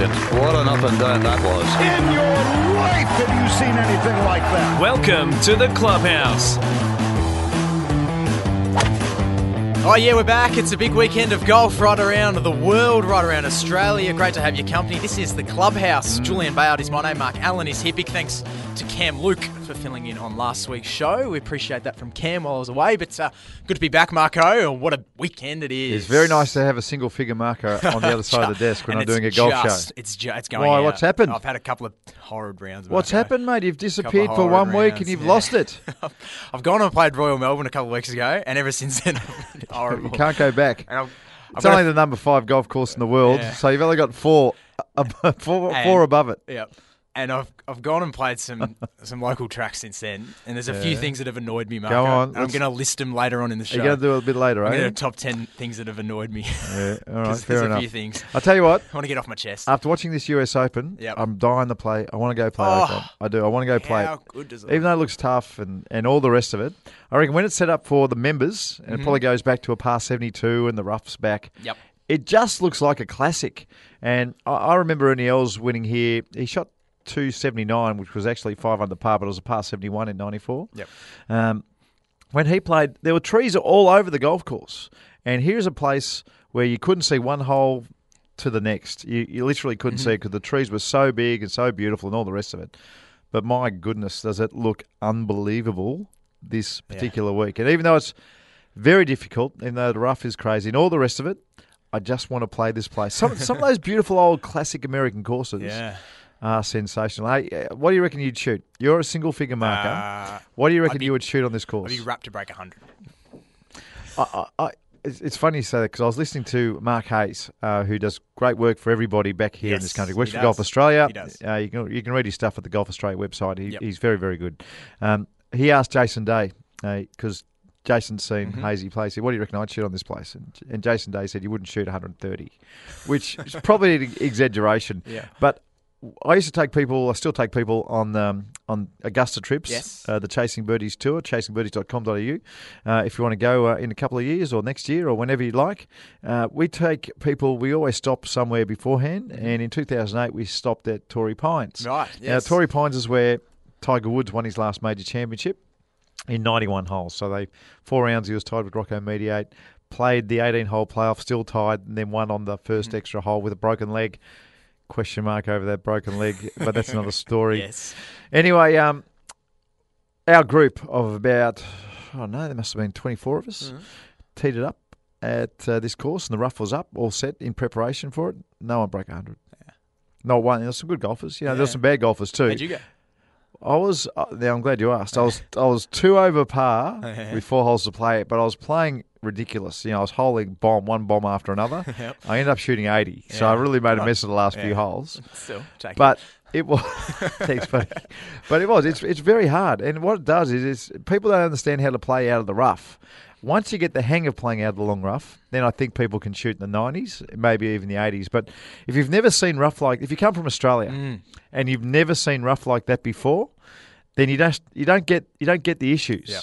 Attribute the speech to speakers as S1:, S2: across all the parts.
S1: Brilliant. What an up and down that was.
S2: In your life have you seen anything like that?
S3: Welcome to the clubhouse.
S4: Oh, yeah, we're back. It's a big weekend of golf right around the world, right around Australia. Great to have your company. This is the Clubhouse. Julian Bayard is my name. Mark Allen is here. Big thanks to Cam Luke for filling in on last week's show. We appreciate that from Cam while I was away. But uh, good to be back, Marco. What a weekend it is.
S5: It's very nice to have a single figure Marco on the other side of the desk when I'm doing a golf
S4: just,
S5: show.
S4: It's just, it's going
S5: Why,
S4: out.
S5: what's happened?
S4: I've had a couple of horrid rounds.
S5: What's happened, mate? You've disappeared for one week and you've
S4: yeah.
S5: lost it.
S4: I've gone and played Royal Melbourne a couple of weeks ago, and ever since then, horrible.
S5: You can't go back.
S4: And I've, I've
S5: It's only the number five golf course in the world,
S4: Yeah.
S5: so you've only got four, ab- four, four above it.
S4: Yeah. And I've I've gone and played some some local tracks since then, and there's a few things that have annoyed me, Marco.
S5: on,
S4: and I'm going to list them later on in the show.
S5: You're going to do it a bit later,
S4: I'm
S5: eh?
S4: top ten things that have annoyed me.
S5: Yeah, all right, fair
S4: there's
S5: enough.
S4: a few things
S5: I'll tell you what.
S4: I want to get off my chest.
S5: After watching this US Open,
S4: Yep.
S5: I'm dying to play. I want to go play
S4: Oh.
S5: I do. I want to go play
S4: How good does it
S5: Even though it looks tough and, and all the rest of it, I reckon when it's set up for the members, and it probably goes back to a par 72 and the roughs back,
S4: Yep.
S5: it just looks like a classic. And I, I remember Ernie Els winning here. He shot 279, which was actually five under par, but it was a par 71 in 94.
S4: Yep.
S5: Um, when he played, there were trees all over the golf course. And here's a place where you couldn't see one hole to the next. You, you literally couldn't see it because the trees were so big and so beautiful and all the rest of it. But my goodness, does it look unbelievable this particular week? And even though it's very difficult, even though the rough is crazy and all the rest of it, I just want to play this place. Some, some of those beautiful old classic American courses
S4: Yeah.
S5: Are sensational. Hey, uh, what do you reckon you'd shoot? You're a single figure marker.
S4: Uh,
S5: what do you reckon
S4: be-
S5: you would shoot on this
S4: I'd
S5: course?
S4: be wrapped to break 100.
S5: I, I, I, it's, funny you say that because I was listening to Mark Hayes, uh, who does great work for everybody back here in this country.
S4: he
S5: Works for
S4: does.
S5: Golf Australia.
S4: He does.
S5: Uh, you can you can read his stuff at the Golf Australia website. He,
S4: Yep.
S5: He's very very good. Um, he asked Jason Day because. Jason's seen
S4: Mm-hmm.
S5: Hazy play. He said, "What do you reckon I'd shoot on this place?" And, and Jason Day said, "You wouldn't shoot 130," which is probably an exaggeration.
S4: Yeah.
S5: But I used to take people. I still take people on um, on Augusta trips.
S4: Yes.
S5: Uh, the Chasing Birdies tour, chasingbirdies.com.au. Uh, if you want to go uh, in a couple of years or next year or whenever you like, uh, we take people. We always stop somewhere beforehand. And in 2008, we stopped at Torrey Pines.
S4: Right,
S5: Now,
S4: yes.
S5: Torrey Pines is where Tiger Woods won his last major championship in 91 holes. So they four rounds he was tied with Rocco Mediate, played the 18 hole playoff, still tied, and then won on the first extra hole with a broken leg. Question mark over that broken leg, but that's another story.
S4: Yes.
S5: Anyway, um, our group of about, I don't know, there must have been 24 of us, teed it up at uh, this course, and the rough was up, all set in preparation for it. No one broke 100. Not one. There's some good golfers. You know, there's some bad golfers too.
S4: Where'd you go?
S5: I was. Uh, now I'm glad you asked. I was. I was two over par with four holes to play, but I was playing ridiculous. You know, I was holding bomb one bomb after another.
S4: Yep.
S5: I ended up shooting 80, so I really made a mess of the last few holes.
S4: Still, take
S5: But it was. thanks, buddy. But it was. It's it's very hard, and what it does is, is people don't understand how to play out of the rough. Once you get the hang of playing out of the long rough, then I think people can shoot in the 90s, maybe even the 80s. But if you've never seen rough like, if you come from Australia
S4: Mm.
S5: and you've never seen rough like that before, then you don't you don't get you don't get the issues.
S4: Yeah.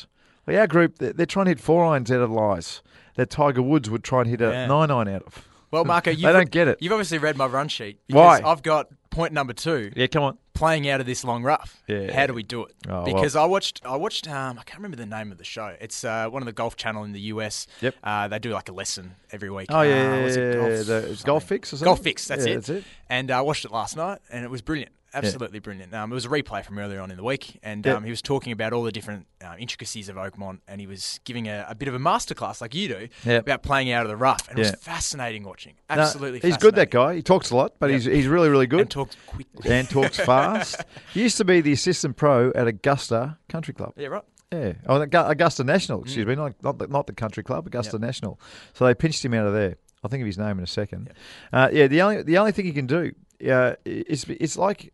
S5: Like our group, they're, they're trying to hit four irons out of lies that Tiger Woods would try and hit a
S4: Yeah.
S5: nine iron out of.
S4: Well, Marco, you've,
S5: don't get it.
S4: You've obviously read my run sheet.
S5: Why?
S4: I've got point number two.
S5: Yeah, come on.
S4: Playing out of this long rough.
S5: Yeah.
S4: How do we do it?
S5: Oh,
S4: because I watched, I watched, um, I can't remember the name of the show. It's uh, one of the golf channel in the US.
S5: Yep.
S4: Uh, they do like a lesson every week.
S5: Oh, yeah,
S4: Uh,
S5: yeah,
S4: what's it?
S5: yeah,
S4: Golf
S5: yeah, the- it's
S4: something.
S5: Golf Fix or something?
S4: Golf Fix. That's
S5: Yeah,
S4: it.
S5: that's it.
S4: And uh, I watched it last night, and it was brilliant. Absolutely brilliant. Um, it was a replay from earlier on in the week, and
S5: Yeah.
S4: um, he was talking about all the different uh, intricacies of Oakmont, and he was giving a, a bit of a masterclass, like you do,
S5: Yeah.
S4: about playing out of the rough, and it was fascinating watching.
S5: No,
S4: Absolutely,
S5: he's good. That guy. He talks a lot, but
S4: Yeah.
S5: he's he's really really good
S4: and talks quickly.
S5: and talks fast. He used to be the assistant pro at Augusta Country Club.
S4: yeah, right.
S5: Yeah, oh, Augusta National. Excuse
S4: Mm.
S5: me, not not the, not the country club, Augusta National. So they pinched him out of there. I'll think of his name in a second. Uh, yeah, the only the only thing he can do uh, is it's like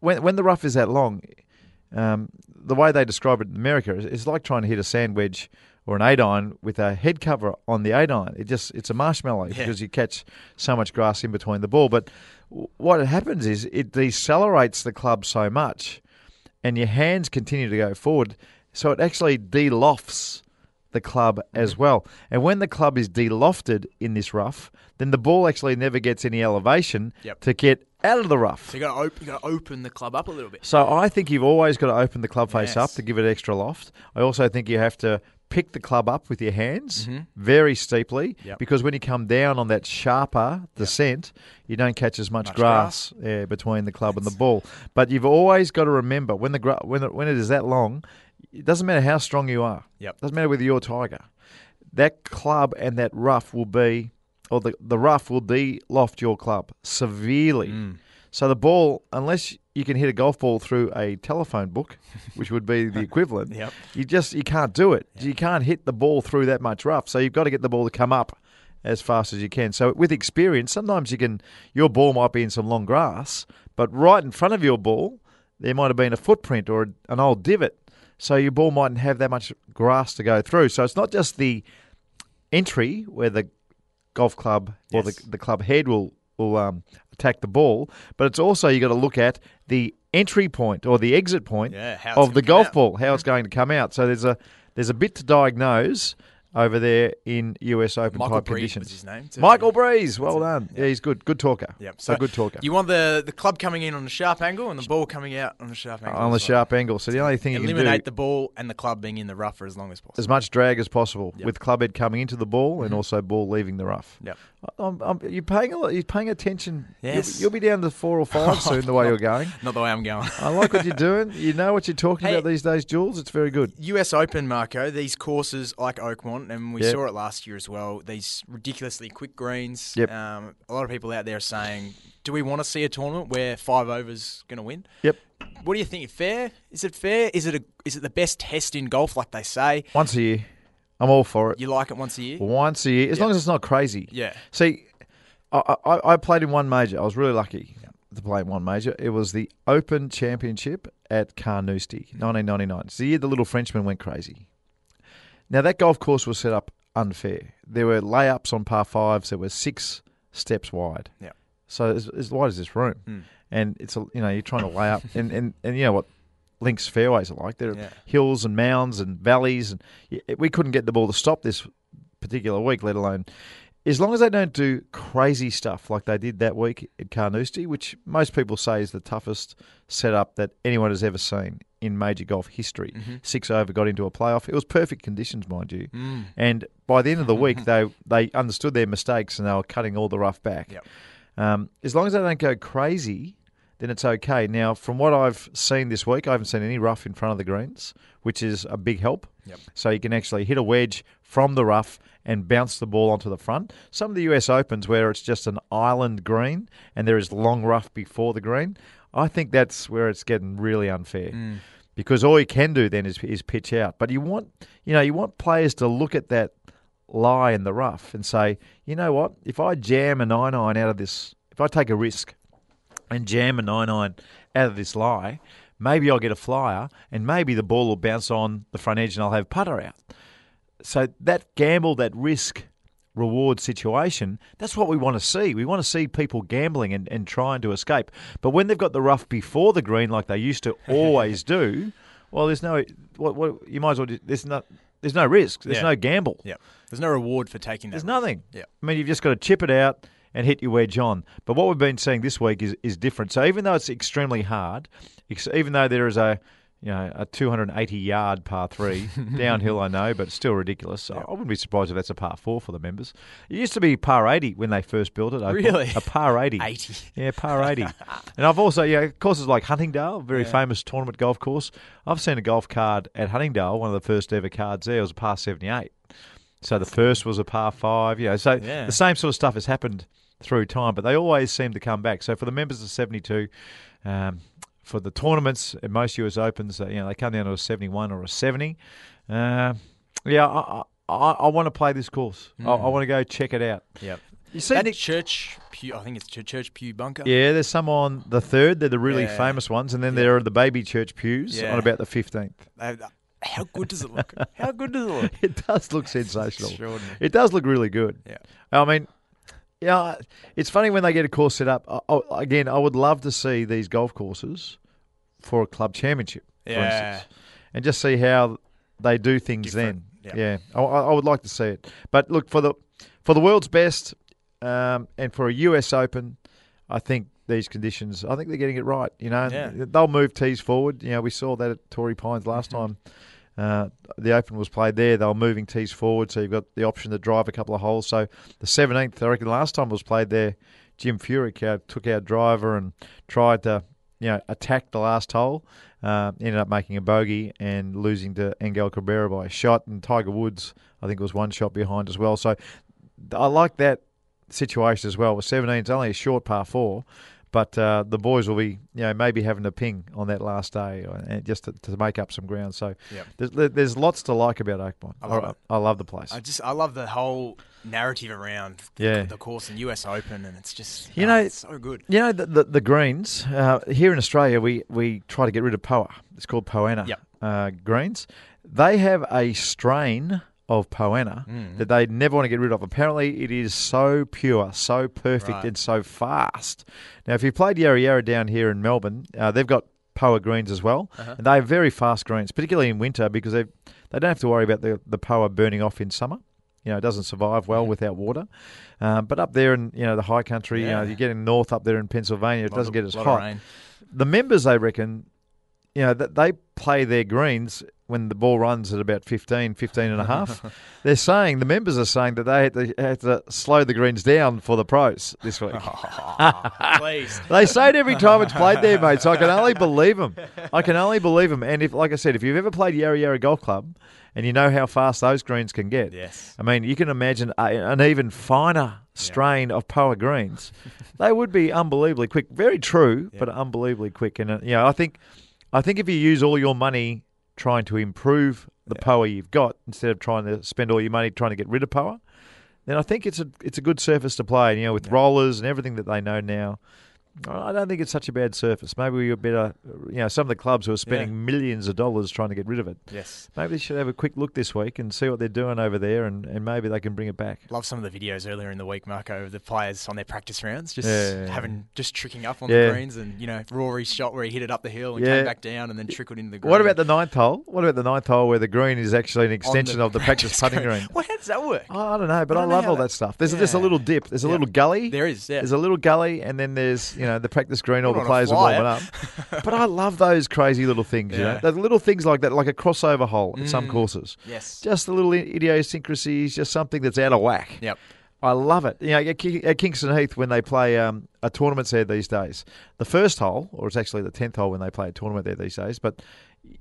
S5: when when the rough is that long. Um, the way they describe it in America is it's like trying to hit a sand wedge or an eight iron with a head cover on the eight iron. It just it's a marshmallow
S4: Yeah.
S5: because you catch so much grass in between the ball. But what happens is it decelerates the club so much, and your hands continue to go forward, so it actually delofts the club as
S4: Mm-hmm.
S5: well. And when the club is delofted in this rough, then the ball actually never gets any elevation
S4: Yep.
S5: to get out of the rough.
S4: So you got to op- you got to open the club up a little bit.
S5: So I think you've always got to open the club face
S4: Yes.
S5: up to give it extra loft. I also think you have to pick the club up with your hands
S4: Mhm.
S5: very steeply
S4: Yep.
S5: because when you come down on that sharper descent, you don't catch as much,
S4: Much
S5: grass, yeah, between the club and the ball. But you've always got to remember when the gra- when it, when it is that long, it doesn't matter how strong you are.
S4: Yep.
S5: Doesn't matter whether you're a tiger. That club and that rough will be, or the the rough will de-loft your club severely.
S4: Mm.
S5: So the ball, unless you can hit a golf ball through a telephone book, which would be the equivalent,
S4: Yep.
S5: you just you can't do it. You can't hit the ball through that much rough. So you've got to get the ball to come up as fast as you can. So with experience, sometimes you can your ball might be in some long grass, but right in front of your ball there might have been a footprint or an old divot. So your ball mightn't have that much grass to go through. So it's not just the entry where the golf club or
S4: Yes.
S5: the, the club head will will um, attack the ball, but it's also you got to look at the entry point or the exit point
S4: Yeah,
S5: of the golf
S4: out.
S5: ball, how it's going to come out. So there's a there's a bit to diagnose over there in US Open
S4: Michael
S5: type
S4: Breed
S5: conditions.
S4: was his name, too.
S5: Michael Breed, well done. Yeah. he's good, good talker.
S4: Yep.
S5: So, good talker.
S4: You want the the club coming in on a sharp angle and the ball coming out on a sharp angle.
S5: on the
S4: well.
S5: sharp angle. So the only thing you
S4: Eliminate
S5: do eliminate
S4: the ball and the club being in the rough for as long as possible.
S5: as much drag as possible
S4: Yep.
S5: with club head coming into the ball
S4: Mm-hmm.
S5: and also ball leaving the rough.
S4: Yep.
S5: I'm, I'm, you're paying a lot. You're paying attention. You'll-
S4: Yes.
S5: You'll, be down to four or five soon. The way you're going.
S4: Not the way I'm going.
S5: I like what you're doing. You know what you're talking
S4: Hey.
S5: about these days, Jules. It's very good.
S4: US Open, Marco, these courses like Oakmont, and we
S5: Yep.
S4: saw it last year as well, these ridiculously quick greens.
S5: Yep.
S4: Um, a lot of people out there are saying, do we want to see a tournament where five overs going to win?
S5: Yep.
S4: What do you think? Fair? Is it fair? Is it a, is it the best test in golf, like they say?
S5: Once a year, I'm all for it.
S4: You like it once a year?
S5: Once a year, as
S4: Yeah.
S5: long as it's not crazy.
S4: Yeah.
S5: See, I, I, I played in one major. I was really lucky to play in one major. It was the Open Championship at Carnoustie, 1999. It's the year the little Frenchman went crazy. Now, that golf course was set up unfair. There were layups on par fives that were six steps wide.
S4: Yeah.
S5: So as, as wide as this room.
S4: Mm.
S5: And it's, a, you know, you're trying to lay up. and, and, and you know what links fairways are like. There are
S4: Yeah.
S5: hills and mounds and valleys. and We couldn't get the ball to stop this particular week, let alone as long as they don't do crazy stuff like they did that week at Carnoustie, which most people say is the toughest setup that anyone has ever seen in major golf history.
S4: Mm-hmm.
S5: Six over got into a playoff. It was perfect conditions, mind you.
S4: Mm.
S5: And by the end of the week, they they understood their mistakes and they were cutting all the rough back.
S4: Yep.
S5: Um, as long as they don't go crazy, then it's okay. Now, from what I've seen this week, I haven't seen any rough in front of the greens, which is a big help.
S4: Yep.
S5: So you can actually hit a wedge from the rough and bounce the ball onto the front. Some of the US Opens where it's just an island green and there is long rough before the green, I think that's where it's getting really unfair. Mm. Because all you can do then is, is pitch out. But you want you know, you want players to look at that lie in the rough and say, you know what, if I jam a nine iron out of this if I take a risk and jam a nine iron out of this lie, maybe I'll get a flyer and maybe the ball will bounce on the front edge and I'll have putter out. So that gamble, that risk reward situation, that's what we want to see. We want to see people gambling and, and trying to escape. But when they've got the rough before the green like they used to always do, well, there's no what, what you might as well there's no there's no risk. There's
S4: Yeah.
S5: no gamble.
S4: Yeah. There's no reward for taking that.
S5: There's
S4: risk.
S5: nothing.
S4: Yeah.
S5: I mean, you've just got to chip it out and hit your wedge on. But what we've been seeing this week is, is different. So even though it's extremely hard, even though there is a you know, a 280 yard par three. Downhill, I know, but still ridiculous. I I wouldn't be surprised if that's a par four for the members. It used to be par 80 when they first built it.
S4: Really?
S5: A par 80.
S4: 80.
S5: Yeah, par 80. and I've also, yeah, courses like Huntingdale, very famous tournament golf course. I've seen a golf card at Huntingdale, one of the first ever cards there It was a par 78. So the first was a par five. You know, so
S4: Yeah.
S5: the same sort of stuff has happened through time, but they always seem to come back. So for the members of 72, um, for the tournaments at most US Opens, uh, you know, they come down to a 71 or a 70. Uh, yeah, I, I, I want to play this course. I, I want to go check it out.
S4: Yep.
S5: You see,
S4: That
S5: Nick-
S4: church pew, I think it's church pew bunker.
S5: yeah, there's some on the third. They're the really
S4: Yeah.
S5: famous ones, and then there are the baby church pews
S4: Yeah.
S5: on about the 15th.
S4: Uh, How good does it look? How good does it look?
S5: It does look sensational.
S4: Extraordinary.
S5: It does look really good.
S4: Yeah.
S5: I mean, yeah, it's funny when they get a course set up. I, I, again, I would love to see these golf courses for a club championship, for
S4: Yeah.
S5: instance, and just see how they do things
S4: Different,
S5: then.
S4: yeah.
S5: Yeah, I, I would like to see it. But look for the for the world's best um, and for a US Open, I think these conditions. I think they're getting it right. You know,
S4: Yeah.
S5: they'll move tees forward. You know, we saw that at Torrey Pines last
S4: Mm-hmm.
S5: time. Uh, the Open was played there. They were moving tees forward, so you've got the option to drive a couple of holes. So the 17th, I reckon, last time was played there. Jim Furyk uh, took our driver and tried to, you know, attack the last hole. Uh, ended up making a bogey and losing to Angel Cabrera by a shot. And Tiger Woods, I think, was one shot behind as well. So I like that situation as well. With 17, it's only a short par four, but uh, the boys will be, you know, maybe having a ping on that last day uh, just to, to make up some ground. So
S4: Yep.
S5: there's, there's lots to like about Oakmont.
S4: I love it.
S5: I, love the place.
S4: I just I love the whole narrative around the,
S5: Yeah.
S4: the course and US Open, and it's just
S5: You
S4: oh,
S5: know-
S4: it's so good.
S5: You know the the, the greens uh, here in Australia. We we try to get rid of Poa. It's called Poa annua
S4: Yep.
S5: uh, greens. They have a strain of Poa annua
S4: Mm.
S5: that they never want to get rid of. Apparently, it is so pure, so perfect,
S4: Right.
S5: and so fast. Now, if you played Yarra Yarra down here in Melbourne, uh, they've got Poa greens as well,
S4: Uh-huh.
S5: and they're very fast greens, particularly in winter because they they don't have to worry about the the Poa burning off in summer. You know, it doesn't survive well without water. Um, but up there in you know the high country, you know, you're getting north up there in Pennsylvania, it doesn't
S4: of-
S5: get as hot. The members, they reckon, you know, that they play their greens when the ball runs at about 15, 15 and a half. They're saying, the members are saying that they had to, had to slow the greens down for the pros this week.
S4: Please.
S5: They say it every time it's played there, mate. So I can only believe them. I can only believe them. And if, like I said, if you've ever played Yarra Yarra Golf Club and you know how fast those greens can get,
S4: Yes.
S5: I mean, you can imagine a, an even finer strain of Poa greens. they would be unbelievably quick. Very true, but unbelievably quick. And uh, you know, I think, I think if you use all your money trying to improve the Poa you've got instead of trying to spend all your money trying to get rid of Poa, then I think it's a it's a good surface to play. You know, with rollers and everything that they know now. I don't think it's such a bad surface. Maybe we're better. You know, some of the clubs who are spending
S4: Yeah.
S5: millions of dollars trying to get rid of it.
S4: Yes.
S5: Maybe they should have a quick look this week and see what they're doing over there, and, and maybe they can bring it back.
S4: Love some of the videos earlier in the week, Marco, of the players on their practice rounds, just
S5: Yeah.
S4: having just tricking up on
S5: Yeah.
S4: the greens, and you know Rory's shot where he hit it up the hill and came back down and then trickled into the green.
S5: What about the ninth hole? What about the ninth hole where the green is actually an
S4: On
S5: extension of the practice putting green?
S4: Well, how does that work?
S5: Oh, I don't know, but
S4: I
S5: I, love all
S4: that-
S5: that stuff. There's just a little dip. There's a little gully.
S4: There is, yeah.
S5: There's a little gully, and then there's you know the practice green. All the players are warming up. but I love those crazy little things. You know,
S4: Yeah.
S5: the little things like that, like a crossover hole at some
S4: Mm.
S5: courses.
S4: Yes.
S5: Just the little idiosyncrasies, just something that's out of whack.
S4: Yep.
S5: I love it. You know, at Ki- at Kingston Heath when they play um, a tournament there these days, the first hole, or it's actually the tenth hole when they play a tournament there these days, but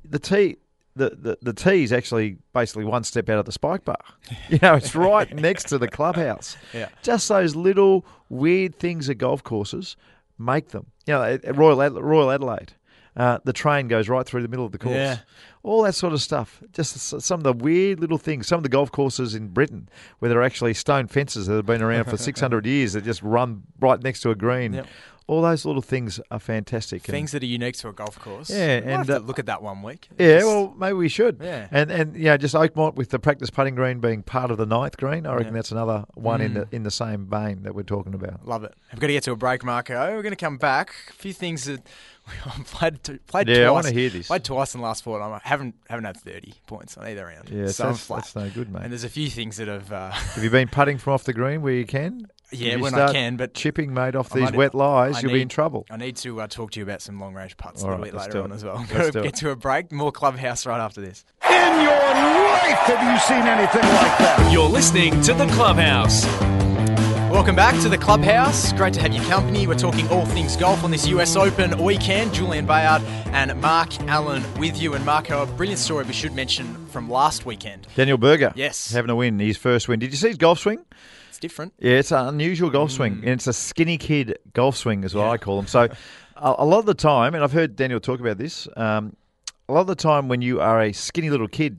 S5: the tee. The, the, the tee is actually basically one step out of the spike bar. You know, it's right next to the clubhouse.
S4: Yeah.
S5: Just those little weird things at golf courses make them. You know, Royal, Ad- Royal Adelaide, uh, the train goes right through the middle of the course.
S4: Yeah.
S5: All that sort of stuff. Just some of the weird little things. Some of the golf courses in Britain where there are actually stone fences that have been around for 600 years that just run right next to a green.
S4: Yep.
S5: All those little things are fantastic. And-
S4: Things that are unique to a golf course.
S5: Yeah,
S4: We might
S5: and, uh,
S4: look at that one week.
S5: yeah,
S4: Just-
S5: well, maybe we should.
S4: Yeah.
S5: And and you know, just Oakmont with the practice putting green being part of the ninth green, I reckon
S4: Yeah.
S5: that's another one in
S4: Mm.
S5: the in the same vein that we're talking about.
S4: Love it. We've got to get to a break, Marco. We're going to come back. A few things that we played, t- played
S5: Yeah, I
S4: twice.
S5: wanna hear this.
S4: Played twice in the last four. I haven't haven't had thirty points on either round.
S5: Yeah,
S4: so I'm
S5: that's,
S4: flat.
S5: that's no good, mate.
S4: And there's a few things that have. Uh,
S5: Have you been putting from off the green where you can?
S4: Yeah,
S5: you
S4: when I can, but
S5: chipping, mate, off
S4: I
S5: these
S4: might-
S5: wet lies,
S4: I
S5: you'll be in trouble.
S4: I need to uh, talk to you about some long range putts
S5: All
S4: a little
S5: right,
S4: bit later on as well.
S5: Let's
S4: Gotta get to a break. More clubhouse right after this.
S2: In your life have you seen anything like that?
S6: You're listening to The Clubhouse.
S4: Welcome back to the clubhouse. Great to have your company. We're talking all things golf on this US Open weekend. Julian Bayard and Mark Allen with you. And Mark, a brilliant story we should mention from last weekend.
S5: Daniel Berger,
S4: Yes.
S5: having a win, his first win. Did you see his golf swing?
S4: It's different.
S5: Yeah, it's an unusual golf
S4: Mm.
S5: swing, and it's a skinny kid golf swing, is what I call them. So, a, a lot of the time, and I've heard Daniel talk about this. Um, a lot of the time, when you are a skinny little kid,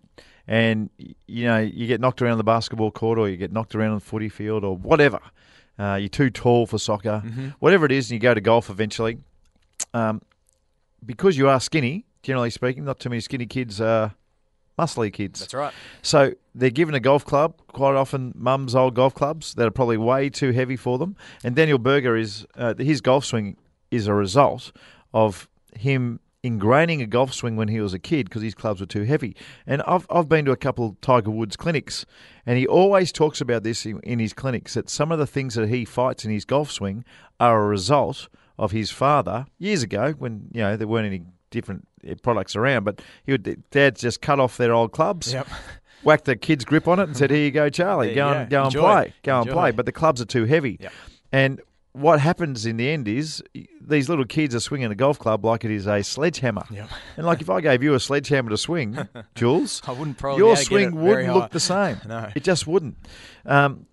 S5: and you know you get knocked around the basketball court, or you get knocked around on the footy field, or whatever, uh, you're too tall for soccer,
S4: Mm-hmm.
S5: whatever it is, and you go to golf eventually. Um, because you are skinny, generally speaking, not too many skinny kids are muscly kids.
S4: That's right.
S5: So they're given a golf club, quite often mum's old golf clubs that are probably way too heavy for them. And Daniel Berger is uh, his golf swing is a result of him ingraining a golf swing when he was a kid because his clubs were too heavy. And I've I've been to a couple Tiger Woods clinics, and he always talks about this in, in his clinics that some of the things that he fights in his golf swing are a result of his father years ago when you know there weren't any different uh, products around, but he would dad just cut off their old clubs
S4: Yep.
S5: whacked the kid's grip on it and said, "Here you go, Charlie. Go
S4: you
S5: and
S4: go.
S5: go and play. Go and play." But the clubs are too heavy.
S4: Yep.
S5: And what happens in the end is these little kids are swinging a golf club like it is a sledgehammer.
S4: Yep.
S5: And like if I gave you a sledgehammer to swing, Jules,
S4: I wouldn't probably
S5: your
S4: be able to get
S5: swing wouldn't look the same.
S4: No.
S5: It just wouldn't. Um,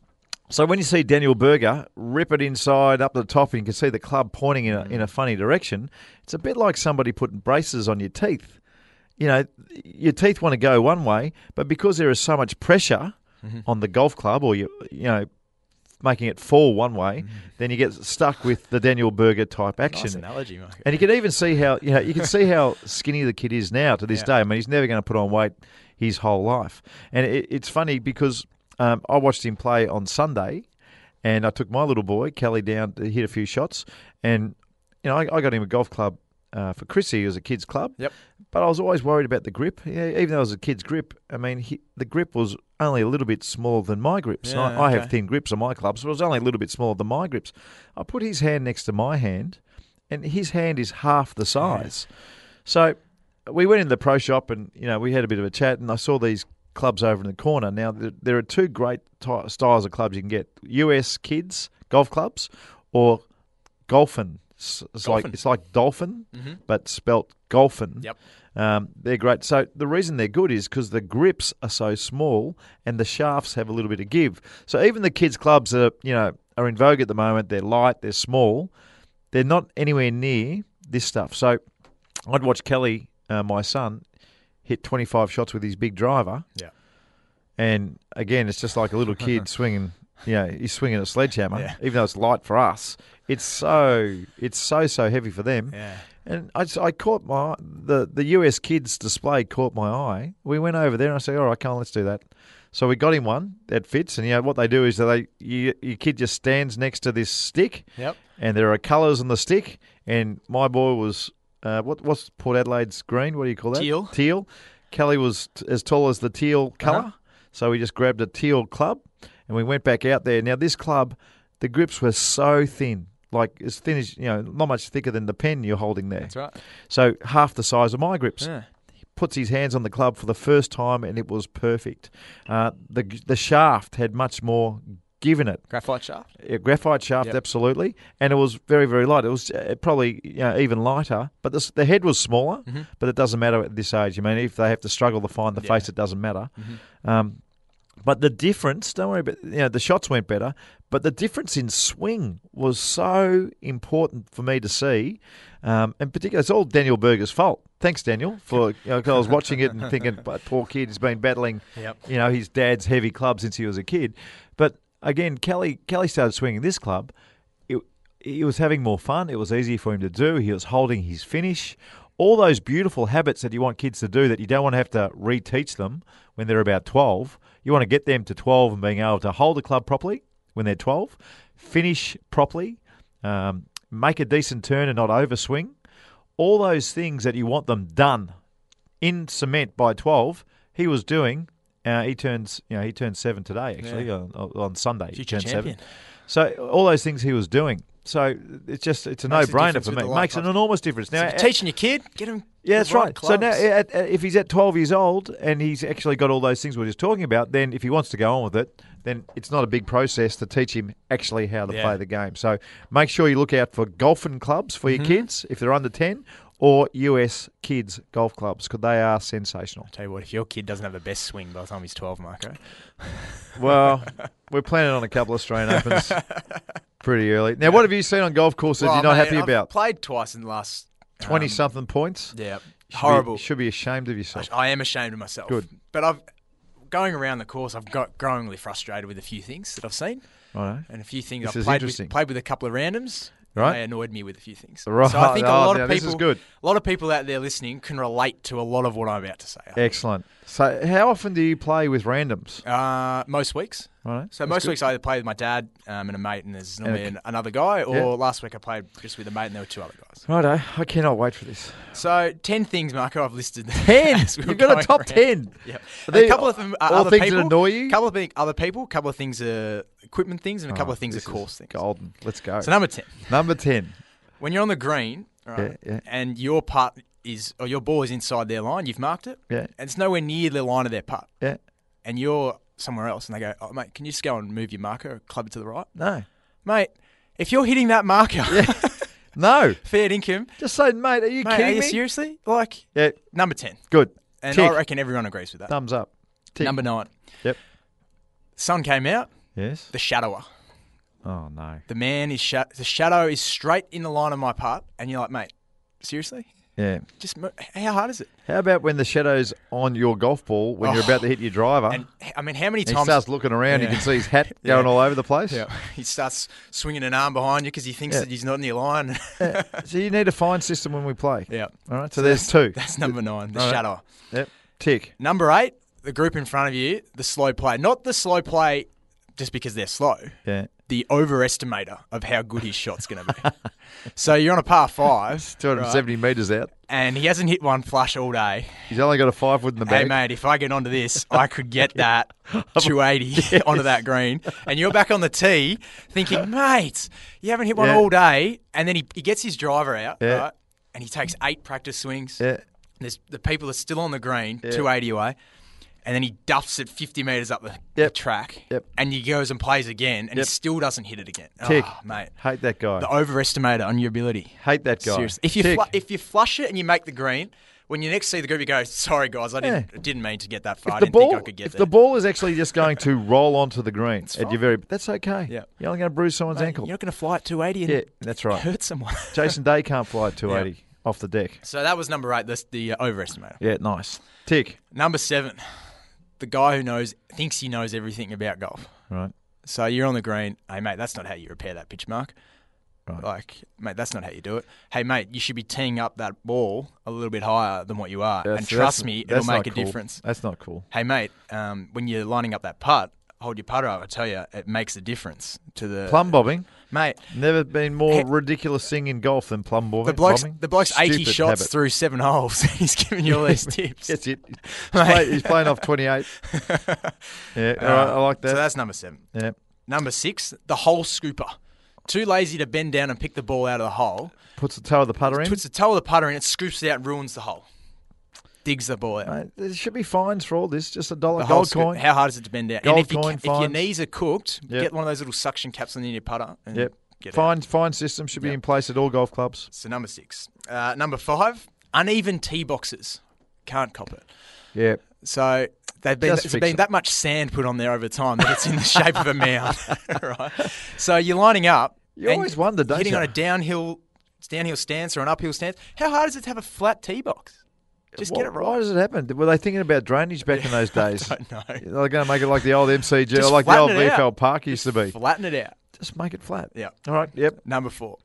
S5: so when you see Daniel Berger rip it inside up the top, and you can see the club pointing in a, in a funny direction, it's a bit like somebody putting braces on your teeth. You know, your teeth want to go one way, but because there is so much pressure
S4: Mm-hmm.
S5: on the golf club, or you you know, making it fall one way, then you get stuck with the Daniel Berger type action.
S4: Nice analogy, Mark.
S5: And you can even see how you know you can see how skinny the kid is now to this
S4: Yeah.
S5: day. I mean, he's never going to put on weight his whole life. And it, it's funny because um, I watched him play on Sunday, and I took my little boy Kelly down to hit a few shots, and you know I, I got him a golf club. Uh, for Chrissy, it was a kids' club.
S4: Yep.
S5: But I was always worried about the grip. Yeah, even though it was a kid's grip, I mean, he, the grip was only a little bit smaller than my grips.
S4: Yeah,
S5: I, I have thin grips on my clubs, so it was only a little bit smaller than my grips. I put his hand next to my hand, and his hand is half the size. So we went in the pro shop, and you know we had a bit of a chat, and I saw these clubs over in the corner. Now there, there are two great ty- styles of clubs you can get: US kids golf clubs or Golphin. It's, it's like it's like dolphin, but spelt Golphin.
S4: Yep.
S5: Um, they're great. So the reason they're good is because the grips are so small and the shafts have a little bit of give. So even the kids' clubs are, you know are in vogue at the moment, they're light, they're small, they're not anywhere near this stuff. So I'd watch Kelly, uh, my son, hit 25 shots with his big driver.
S4: Yeah.
S5: And again, it's just like a little kid swinging. You know, he's swinging a sledgehammer,
S4: Yeah.
S5: even though it's light for us. It's so it's so so heavy for them.
S4: Yeah.
S5: And I, just- I caught my the the US kids display caught my eye. We went over there and I said, "All right, come on, let's do that." So we got him one that fits, and you know what they do is that they you, your kid just stands next to this stick,
S4: Yep.
S5: and there are colours on the stick. And my boy was uh, what what's Port Adelaide's green? What do you call that?
S4: Teal.
S5: Teal. Kelly was t- as tall as the teal color,
S4: Uh-huh.
S5: so we just grabbed a teal club, and we went back out there. Now this club, the grips were so thin, like as thin as you know, not much thicker than the pen you're holding there.
S4: That's right.
S5: So half the size of my grips.
S4: Yeah.
S5: He puts his hands on the club for the first time, and it was perfect. Uh, the the shaft had much more give in it.
S4: Graphite shaft.
S5: Yeah, graphite shaft,
S4: Yep.
S5: absolutely, and it was very, very light. It was uh, probably you know, even lighter, but the, the head was smaller. But it doesn't matter at this age. I mean, if they have to struggle to find the
S4: Mm-hmm. Yeah.
S5: face, it doesn't matter. Um, but the difference, don't worry about, you know, the shots went better, but the difference in swing was so important for me to see. Um, and particularly, it's all Daniel Berger's fault. Thanks, Daniel, for, you know, I was watching it and thinking, but poor kid, he's been battling,
S4: Yep.
S5: you know, his dad's heavy club since he was a kid. But again, Kelly, Kelly started swinging this club. It, he was having more fun. It was easy for him to do. He was holding his finish. All those beautiful habits that you want kids to do that you don't want to have to reteach them when they're about 12. You want to get them to 12 and being able to hold the club properly when they're 12, finish properly, um, make a decent turn and not overswing. All those things that you want them done in cement by 12, he was doing. Uh, he turns, you know, he turned seven today. Actually, on, on Sunday, he turned
S4: champion.
S5: seven. So all those things he was doing. So it's just it's a no brainer for me. It makes an enormous difference. Now,
S4: if you're eh, teaching your kid, get him.
S5: yeah,
S4: the
S5: that's right. So now, at, at- eh, eh, if he's at 12 years old and he's actually got all those things we we're just talking about, then if he wants to go on with it, then it's not a big process to teach him actually how to
S4: Yeah.
S5: play the game. So make sure you look out for golfing clubs for your
S4: Mm-hmm.
S5: kids if they're under 10 or US kids golf clubs because they are sensational.
S4: Tell you what, if your kid doesn't have the best swing by the time he's 12, Marco,
S5: Well, we're planning on a couple of Australian Opens pretty early. Now, what have you seen on golf courses
S4: Well,
S5: you're not
S4: mate,
S5: happy
S4: I've
S5: about?
S4: Played twice in the last
S5: 20
S4: um,
S5: something points?
S4: Yeah,
S5: Should be-
S4: horrible.
S5: should be ashamed of yourself.
S4: I am ashamed of myself.
S5: Good.
S4: but I've going around the course. I've got growingly frustrated with a few things that I've seen.
S5: Righto.
S4: And a few things
S5: This
S4: I've played with, played with a couple of randoms.
S5: Right.
S4: They annoyed me with a few things.
S5: Right.
S4: So I think a
S5: Oh,
S4: lot of people,
S5: good.
S4: a lot of people out there listening can relate to a lot of what I'm about to say.
S5: Excellent. So, how often do you play with randoms?
S4: Uh, most weeks.
S5: Right.
S4: So most weeks I either play with my dad um, and a mate, and there's normally
S5: a-
S4: an, another guy. Or
S5: Yeah.
S4: last week I played just with a mate, and there were two other guys.
S5: Righto. I cannot wait for this.
S4: So ten things, Marco, I've listed.
S5: 10?
S4: we
S5: You've got a top
S4: around.
S5: 10?
S4: Yep. A couple of them are
S5: all
S4: other
S5: things that annoy you?
S4: A couple of things, other people. A couple of things are equipment things, and a couple
S5: Oh,
S4: of things are course things.
S5: Golden. Let's go.
S4: So number ten,
S5: Number 10.
S4: when you're on the green, right,
S5: Yeah, yeah.
S4: and your putt is or your ball is inside their line, you've marked it,
S5: Yeah.
S4: and it's nowhere near the line of their putt,
S5: Yeah.
S4: and you're somewhere else, and they go, "Oh, mate, can you just go and move your marker, or club it to the right,
S5: No.
S4: mate?" If you're hitting that marker, Yeah.
S5: No.
S4: fair income,
S5: Just say, mate, are you
S4: mate, are
S5: kidding
S4: you
S5: me?
S4: seriously? Like
S5: Yeah.
S4: number ten,
S5: Good.
S4: and
S5: Tick.
S4: I reckon everyone agrees with that.
S5: Thumbs up. Tick.
S4: Number nine,
S5: Yep.
S4: sun came out,
S5: Yes.
S4: the shadower.
S5: Oh, no.
S4: The man is sha- the shadow is straight in the line of my putt, and you're like, mate, seriously?
S5: Yeah.
S4: Just how hard is it?
S5: How about when the shadow's on your golf ball when you're
S4: Oh.
S5: about to oh. hit your driver?
S4: And I mean, how many
S5: times he starts looking around, you can see his hat
S4: Yeah.
S5: going all over the place.
S4: Yeah, he starts swinging an arm behind you because he thinks
S5: Yeah.
S4: that he's not in your line.
S5: Yeah. So you need a fine system when we play.
S4: yeah.
S5: All right. So, there's two.
S4: That's number nine, the
S5: All right.
S4: shadow.
S5: Yep. Tick.
S4: Number eight, the group in front of you, the slow play. Not the slow play just because they're slow.
S5: Yeah.
S4: The overestimator of how good his shot's going to be. so you're on a par five,
S5: 270 metres out.
S4: and he hasn't hit one flush all day.
S5: He's only got a five wood in the bag.
S4: Hey mate, if I get onto this, I could get that 280 onto that green, and you're back on the tee thinking, mate, you haven't hit one
S5: Yeah.
S4: all day, and then he, he gets his driver out,
S5: Yeah.
S4: right, and he takes eight practice swings.
S5: Yeah.
S4: There's the people are still on the green, 280 away, and then he duffs it 50 metres up the, the track,
S5: Yep.
S4: and he goes and plays again, and
S5: Yep.
S4: he still doesn't hit it again.
S5: Tick.
S4: Oh, mate,
S5: Hate that guy.
S4: the overestimator on your ability.
S5: Hate that guy.
S4: Seriously, if you flu- if you flush it and you make the green, when you next see the group, you go, "Sorry guys, I didn't
S5: Yeah.
S4: didn't mean to get that far. I
S5: if the
S4: didn't
S5: ball,
S4: think I could get
S5: if
S4: there."
S5: the ball is actually just going to roll onto the green at your very, that's okay.
S4: Yeah.
S5: You're only going to bruise someone's
S4: Mate,
S5: ankle.
S4: You're not going to fly at 280 and
S5: Yeah, that's right.
S4: hurt someone.
S5: Jason Day can't fly at 280 off the deck.
S4: so that was number eight. That's the uh, overestimator.
S5: Yeah, nice. Tick.
S4: Number seven, the guy who knows thinks he knows everything about golf.
S5: Right.
S4: So you're on the green. Hey mate, that's not how you repair that pitch mark.
S5: Right.
S4: Like, mate, that's not how you do it. Hey, mate, you should be teeing up that ball a little bit higher than what you are,
S5: That's-
S4: and trust me, it'll make a
S5: cool.
S4: difference.
S5: That's not cool.
S4: Hey, mate, um, when you're lining up that putt, hold your putter up. I tell you, it makes a difference to the
S5: Plumb bobbing.
S4: Mate.
S5: Never been more ridiculous thing in golf than plumb bobbing.
S4: The bloke's the bloke's eighty shots
S5: habit.
S4: through seven holes. He's giving you all these tips.
S5: That's it. He's, play, he's playing off 28. Yeah, all right, I like that.
S4: So that's number seven.
S5: yeah.
S4: Number six, the hole scooper. Too lazy to bend down and pick the ball out of the hole.
S5: Puts the toe of the putter in.
S4: Puts the toe of the putter in, it scoops it out and ruins the hole. Digs the ball out.
S5: Mate, there should be fines for all this. Just a dollar gold
S4: scoop-
S5: coin.
S4: How hard is it to bend down?
S5: Gold
S4: and if, you
S5: coin,
S4: ca- if your knees are cooked,
S5: Yep.
S4: get one of those little suction caps on the end of your putter. And
S5: Yep.
S4: Get it.
S5: Fine, fine system should be
S4: Yep.
S5: in place at all golf clubs.
S4: So number six. Uh, number five, uneven tee boxes. Can't cop it.
S5: Yeah.
S4: So they've been,
S5: Just
S4: there's been
S5: it.
S4: that much sand put on there over time that it's in the shape of a mound, right? So you're lining up.
S5: You always wonder, don't
S4: hitting
S5: you?
S4: on a downhill, downhill stance or an uphill stance. How hard is it to have a flat tee box? Just
S5: why,
S4: get it right.
S5: Why does it happen? Were they thinking about drainage back in those days?
S4: I don't know.
S5: They're going to make it like the old MCG, or like the old
S4: flatten it out.
S5: VFL Park used to be.
S4: Flatten it out.
S5: Just make it flat.
S4: Yeah.
S5: All right. Yep.
S4: Number four.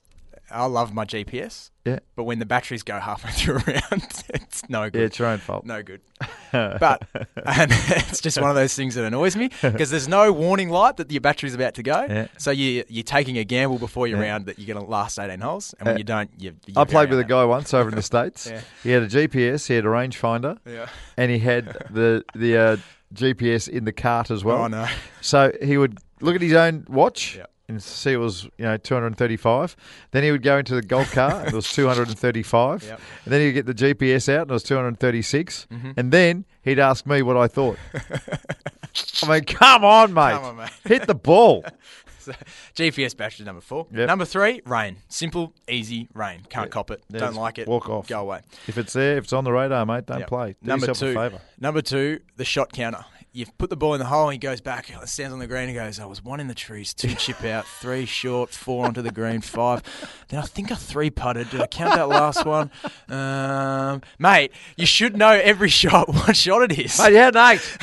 S4: I love my GPS,
S5: Yeah.
S4: but when the batteries go halfway through a round, it's no good.
S5: Yeah, it's your own fault.
S4: No good. but and it's just one of those things that annoys me because there's no warning light that your battery's about to go.
S5: Yeah.
S4: So you you're taking a gamble before your
S5: Yeah.
S4: round that you're going to last 18 holes, and when
S5: Uh,
S4: you don't, you. you
S5: I played with a guy once over in the states.
S4: Yeah.
S5: He had a GPS, he had a rangefinder.
S4: Yeah.
S5: and he had the the uh, GPS in the cart as well.
S4: Oh no.
S5: So he would look at his own watch.
S4: Yeah.
S5: And see it was you know 235. Then he would go into the golf car and it was 235.
S4: Yep.
S5: And then he'd get the GPS out and it was 236.
S4: Mm-hmm.
S5: And then he'd ask me what I thought. I mean, come on, mate.
S4: Come on, mate.
S5: Hit the ball.
S4: So, GPS battery number four.
S5: Yep.
S4: Number three, rain. Simple, easy, rain. Can't cop it. Don't like it.
S5: walk off.
S4: Go away.
S5: If it's there, if it's on the radar, mate, don't
S4: Yep.
S5: play. Do
S4: number two. Number two, the shot counter. You put the ball in the hole and he goes back, stands on the green and goes, I was one in the trees, two chip out, three short, four onto the green, five. Then I think I three putted. Did I count that last one? Um, mate, you should know every shot, what shot it is.
S5: Mate, an eight.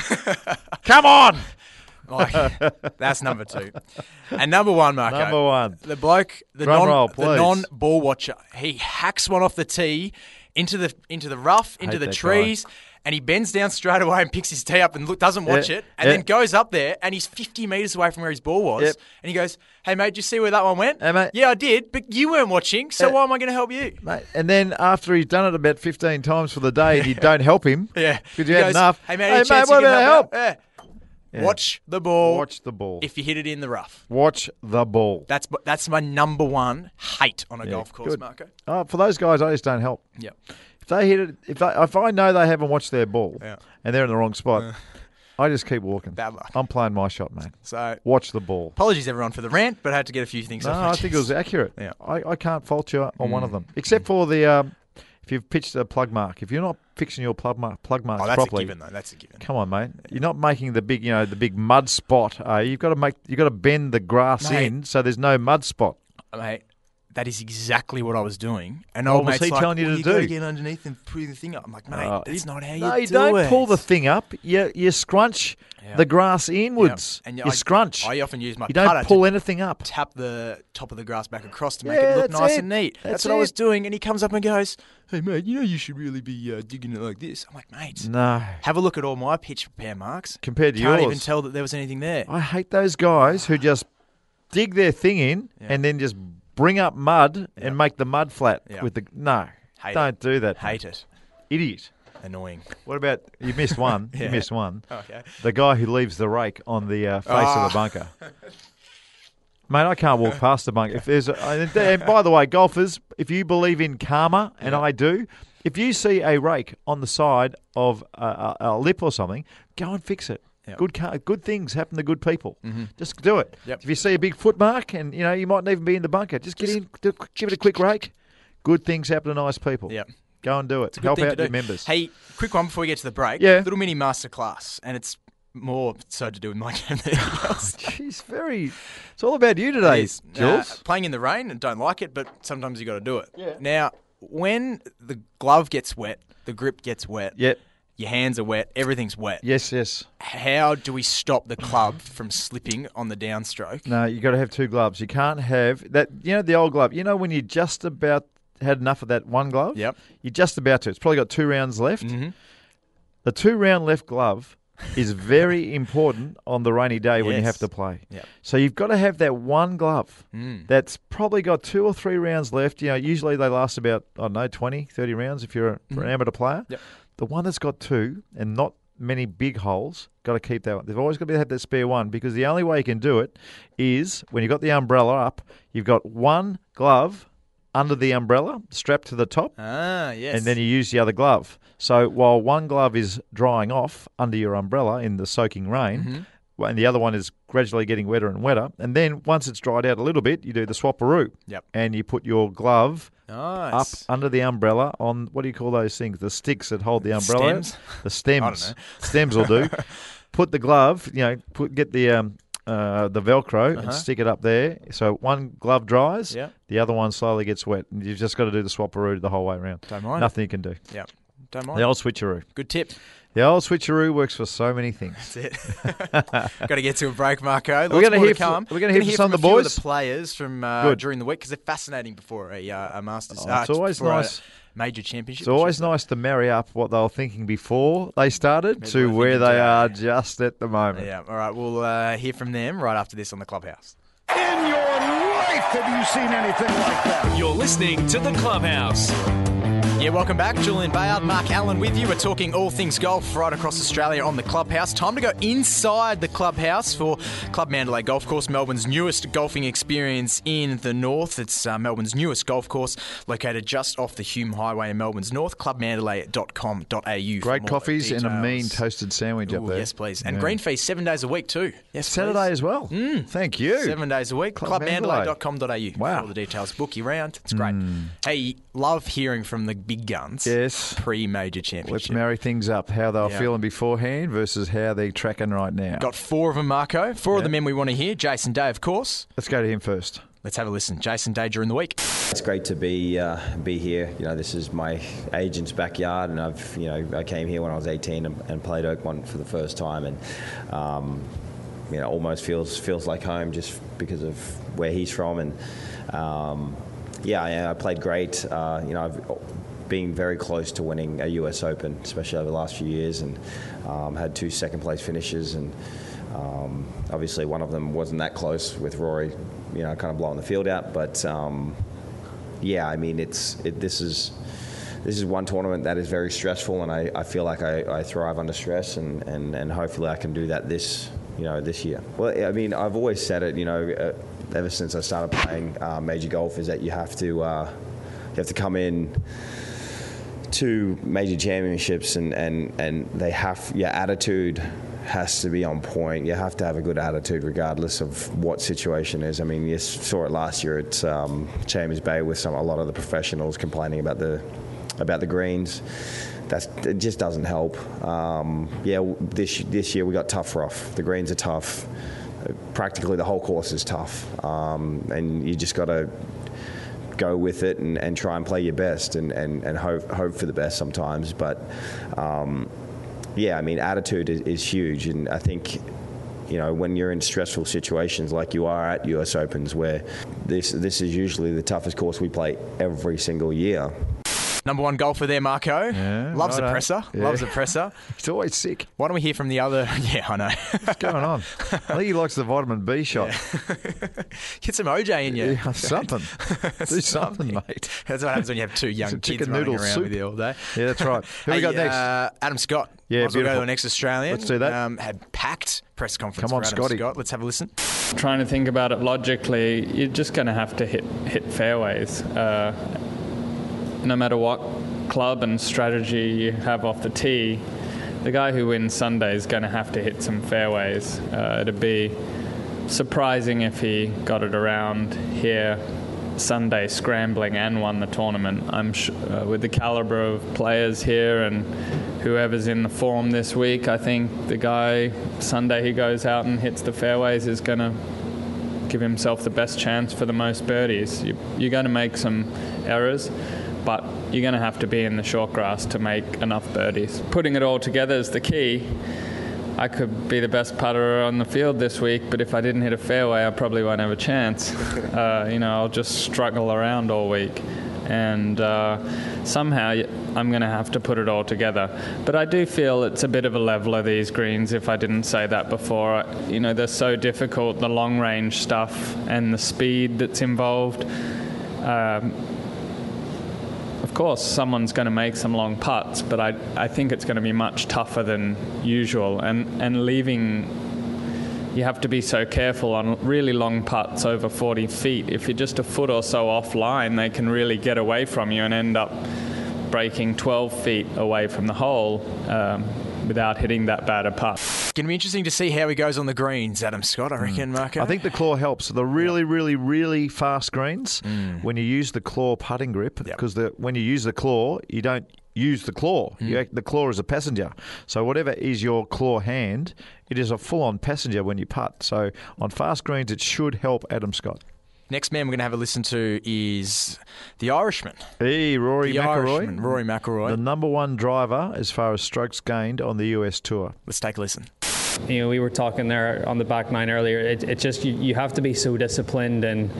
S5: come on.
S4: Like, that's number two. And number one, Marco.
S5: Number one.
S4: The bloke, the
S5: Drum
S4: non,
S5: roll,
S4: the
S5: non
S4: ball watcher. He hacks one off the tee into the into the rough, into
S5: Hate
S4: the trees, and he bends down straight away and picks his tee up and look, doesn't watch
S5: Yeah,
S4: it, and
S5: yeah.
S4: then goes up there and he's 50 metres away from where his ball was,
S5: Yep.
S4: and he goes, "Hey mate, did you see where that one went?
S5: Hey, mate.
S4: Yeah, I did, but you weren't watching, so
S5: Yeah.
S4: why am I going to help you?"
S5: Mate, and then after he's done it about 15 times for the day and you don't help him,
S4: Yeah,
S5: because you
S4: He
S5: had
S4: goes,
S5: enough.
S4: Hey mate,
S5: hey, mate what about
S4: help?
S5: help?
S4: out?" Yeah. Watch the ball.
S5: Watch the ball.
S4: if you hit it in the rough.
S5: Watch the ball.
S4: That's that's my number one hate on a
S5: Yeah,
S4: golf course,
S5: good.
S4: Marco.
S5: Oh, for those guys, I just don't help.
S4: Yep.
S5: If they hit it, if they, if I know they haven't watched their ball
S4: Yeah.
S5: and they're in the wrong spot, I just keep walking.
S4: Bad luck.
S5: I'm playing my shot, mate.
S4: So
S5: Watch the ball.
S4: apologies everyone for the rant, but I had to get a few things
S5: No,
S4: off. my
S5: I think it was
S4: chest.
S5: accurate.
S4: Yeah.
S5: I, I can't fault you on one of them, except for the um, if you've pitched a plug mark. If you're not fixing your plug mark, plug marks
S4: Oh, that's
S5: properly,
S4: a given though. That's a given.
S5: come on, mate. You're not making the big, you know, the big mud spot. Uh, you've got to make, you've got to bend the grass
S4: Mate.
S5: in so there's no mud spot.
S4: Mate, that is exactly what I was doing. And old
S5: was
S4: mate's
S5: he
S4: like,
S5: telling you
S4: well,
S5: to
S4: you gotta
S5: do?
S4: get underneath and pull the thing up. I'm like, mate,
S5: Uh,
S4: that's not how
S5: No,
S4: you
S5: you
S4: do
S5: don't
S4: it.
S5: pull the thing up. You you scrunch
S4: Yeah.
S5: the grass inwards.
S4: Yeah. And
S5: you
S4: I-
S5: scrunch.
S4: I often use my
S5: you don't pull anything up.
S4: tap the top of the grass back across to make
S5: Yeah,
S4: it look nice
S5: it.
S4: and neat. That's,
S5: That's
S4: what I was doing. And he comes up and goes, "Hey mate, you know you should really be uh, digging it like this." I'm like, mate,
S5: No.
S4: have a look at all my pitch repair marks.
S5: Compared to yours.
S4: You Can't even tell that there was anything there.
S5: I hate those guys who just dig their thing in and then just bring up mud and make the mud flat
S4: Yeah.
S5: with the no.
S4: Hate
S5: don't do that.
S4: Hate it.
S5: Idiot.
S4: Annoying.
S5: What about you missed one?
S4: Yeah.
S5: You missed one.
S4: Okay.
S5: The guy who leaves the rake on the uh, face of the bunker. Mate, I can't walk past the bunker. If there's, a, and and by the way, golfers, if you believe in karma, and I do, if you see a rake on the side of a, a, a lip or something, go and fix it.
S4: Yep.
S5: Good, car, good things happen to good people. Just do it.
S4: Yep.
S5: If you see a big foot mark, and you know you mightn't even be in the bunker, just get in, do, give it a quick rake. Good things happen to nice people.
S4: Yep.
S5: Go and do it.
S4: It's a good
S5: Help
S4: thing
S5: out your members.
S4: Hey, quick one before we get to the break.
S5: Yeah.
S4: Little mini masterclass, and it's more so to do with my game than anything else.
S5: Jeez, very. It's all about you today,
S4: It is. Uh,
S5: Jules.
S4: playing in the rain and don't like it, but sometimes you got to do it.
S5: Yeah.
S4: Now, when the glove gets wet, the grip gets wet,
S5: Yep.
S4: Your hands are wet, everything's wet.
S5: Yes. Yes.
S4: How do we stop the club from slipping on the downstroke?
S5: No, you got to have two gloves. You can't have that. You know the old glove. You know when you just about had enough of that one glove.
S4: Yep.
S5: You're just about to. It's probably got two rounds left.
S4: Mhm.
S5: The two round left glove is very important on the rainy day when you have to play.
S4: Yep.
S5: So you've got to have that one glove
S4: Mm.
S5: that's probably got two or three rounds left. You know, usually they last about I don't know 20, 30 rounds if you're a, for an amateur player.
S4: Mm-hmm. Yep.
S5: The one that's got two and not many big holes, got to keep that one. They've always got to have that spare one because the only way you can do it is when you've got the umbrella up, you've got one glove under the umbrella strapped to the top,
S4: Ah, yes.
S5: and then you use the other glove. So while one glove is drying off under your umbrella in the soaking rain,
S4: Mm-hmm.
S5: and the other one is gradually getting wetter and wetter, and then once it's dried out a little bit, you do the swapperoo.
S4: Yep.
S5: And you put your glove
S4: nice.
S5: up under the umbrella on what do you call those things? The sticks that hold the umbrella.
S4: Stems?
S5: The stems.
S4: I don't know.
S5: Stems will do. put the glove, you know, put get the um, uh, the Velcro
S4: Uh-huh.
S5: and stick it up there. So one glove dries,
S4: Yep.
S5: the other one slowly gets wet, and you've just got to do the swapperoo the whole way around.
S4: Don't mind.
S5: Nothing you can do.
S4: Yeah. Don't mind.
S5: The old switcheroo.
S4: Good tip.
S5: The old switcheroo works for so many things.
S4: That's it. Got to get to a break, Marco. Lots
S5: We're gonna hear
S4: to come.
S5: from- we're gonna hear from some of the
S4: a few
S5: boys?
S4: the players from uh, during the week because they're fascinating before a, uh, a Masters.
S5: Oh,
S4: uh,
S5: it's always nice.
S4: major championship.
S5: It's always nice to marry up what they were thinking before they started
S4: Maybe
S5: to where they
S4: today.
S5: are just at the moment.
S4: Yeah. All right. We'll uh, hear from them right after this on the clubhouse.
S2: In your life, have you seen anything like that?
S6: You're listening to The Clubhouse.
S4: Yeah, welcome back. Julian Bayard, Mark Allen with you. We're talking all things golf right across Australia on the clubhouse. Time to go inside the clubhouse for Club Mandalay Golf Course, Melbourne's newest golfing experience in the north. It's uh, Melbourne's newest golf course, located just off the Hume Highway in Melbourne's north. Clubmandalay.com.au.
S5: Great coffees and a mean toasted sandwich up there.
S4: Yes, please. And
S5: Yeah.
S4: green fees seven days a week too. Yes,
S5: Saturday
S4: please.
S5: as well. Thank you.
S4: Seven days a week.
S5: Club Mandalay.
S4: Clubmandalay.com.au.
S5: Wow.
S4: For all the details. Book your round. It's great. Hey, love hearing from the big guns.
S5: Yes.
S4: Pre major championship.
S5: Let's marry things up. How they were
S4: Yeah.
S5: feeling beforehand versus how they're tracking right now.
S4: Got four of them, Marco. Four of the men we want to hear. Jason Day, of course.
S5: Let's go to him first.
S4: Let's have a listen. Jason Day during the week.
S7: It's great to be uh, be here. You know, this is my agent's backyard, and I've you know I came here when I was 18 and, and played Oakmont for the first time, and um, you know almost feels feels like home just because of where he's from, and um, yeah, I, I played great. Uh, you know, I've been very close to winning a U.S. Open, especially over the last few years, and um, had two second place finishes, and um, obviously one of them wasn't that close with Rory, you know, kind of blowing the field out, but. Um, yeah, I mean, it's it, this is this is one tournament that is very stressful, and I, I feel like I, I thrive under stress, and, and, and hopefully I can do that this you know this year. Well, I mean, I've always said it, you know, uh, ever since I started playing uh, major golf, is that you have to uh, you have to come in to major championships, and, and, and they have your attitude has to be on point. You have to have a good attitude regardless of what situation is. I mean, you saw it last year at um, Chambers Bay with some a lot of the professionals complaining about the about the greens. That's, it just doesn't help. Um, yeah, this this year we got tough rough. The greens are tough. Practically the whole course is tough, um, and you just got to go with it and, and try and play your best and, and, and hope, hope for the best sometimes. But um, yeah, I mean, attitude is, is huge. And I think, you know, when you're in stressful situations like you are at US Opens, where this, this is usually the toughest course we play every single year.
S4: Number one golfer there, Marco.
S5: Yeah,
S4: Loves the
S5: righto.
S4: presser.
S5: Yeah.
S4: Loves the presser.
S5: He's always sick.
S4: Why don't we hear from the other? Yeah, I know.
S5: What's going on? I think he likes the vitamin B shot.
S4: Get some OJ in you.
S5: Yeah, something. Do something, mate.
S4: That's what happens when you have two young kids
S5: chicken
S4: running
S5: noodle
S4: around
S5: soup.
S4: with you all day.
S5: Yeah, that's right. Who we
S4: Hey,
S5: got next?
S4: Uh, Adam Scott.
S5: Yeah,
S4: Might as well go to the next Australian.
S5: Let's do that.
S4: Um, had packed press conference
S5: Come on,
S4: for Adam
S5: Scotty.
S4: Scott. Let's have a listen.
S3: Trying to think about it logically, you're just going to have to hit hit fairways. Uh, no matter what club and strategy you have off the tee, the guy who wins Sunday is going to have to hit some fairways. Uh, it'd be surprising if he got it around here Sunday scrambling and won the tournament. I'm sh- uh, with the caliber of players here and whoever's in the form this week. I think the guy Sunday he goes out and hits the fairways is going to give himself the best chance for the most birdies. You, you're going to make some errors, but you're going to have to be in the short grass to make enough birdies. Putting it all together is the key. I could be the best putter on the field this week, but if I didn't hit a fairway, I probably won't have a chance. uh, you know, I'll just struggle around all week. And uh, somehow I'm going to have to put it all together. But I do feel it's a bit of a leveler, these greens, if I didn't say that before. You know, they're so difficult, the long range stuff and the speed that's involved. Um, course, someone's going to make some long putts, but I, I think it's going to be much tougher than usual. And, and leaving, you have to be so careful on really long putts over 40 feet. If you're just a foot or so offline, they can really get away from you and end up breaking 12 feet away from the hole um, without hitting that bad a putt.
S4: It's Going to be interesting to see how he goes on the greens, Adam Scott, I reckon, Marco.
S5: I think the claw helps. The really, really, really fast greens,
S4: Mm.
S5: when you use the claw putting grip, because the when you use the claw, you don't use the claw.
S4: Mm.
S5: You act, the claw is a passenger. So whatever is your claw hand, it is a full-on passenger when you putt. So on fast greens, it should help Adam Scott.
S4: Next man we're going to have a listen to is the Irishman.
S5: Hey, Rory
S4: The
S5: McIlroy,
S4: Irishman, Rory McIlroy.
S5: the number one driver as far as strokes gained on the US tour.
S4: Let's take a listen.
S8: You know, we were talking there on the back nine earlier. It, it just you, you have to be so disciplined and.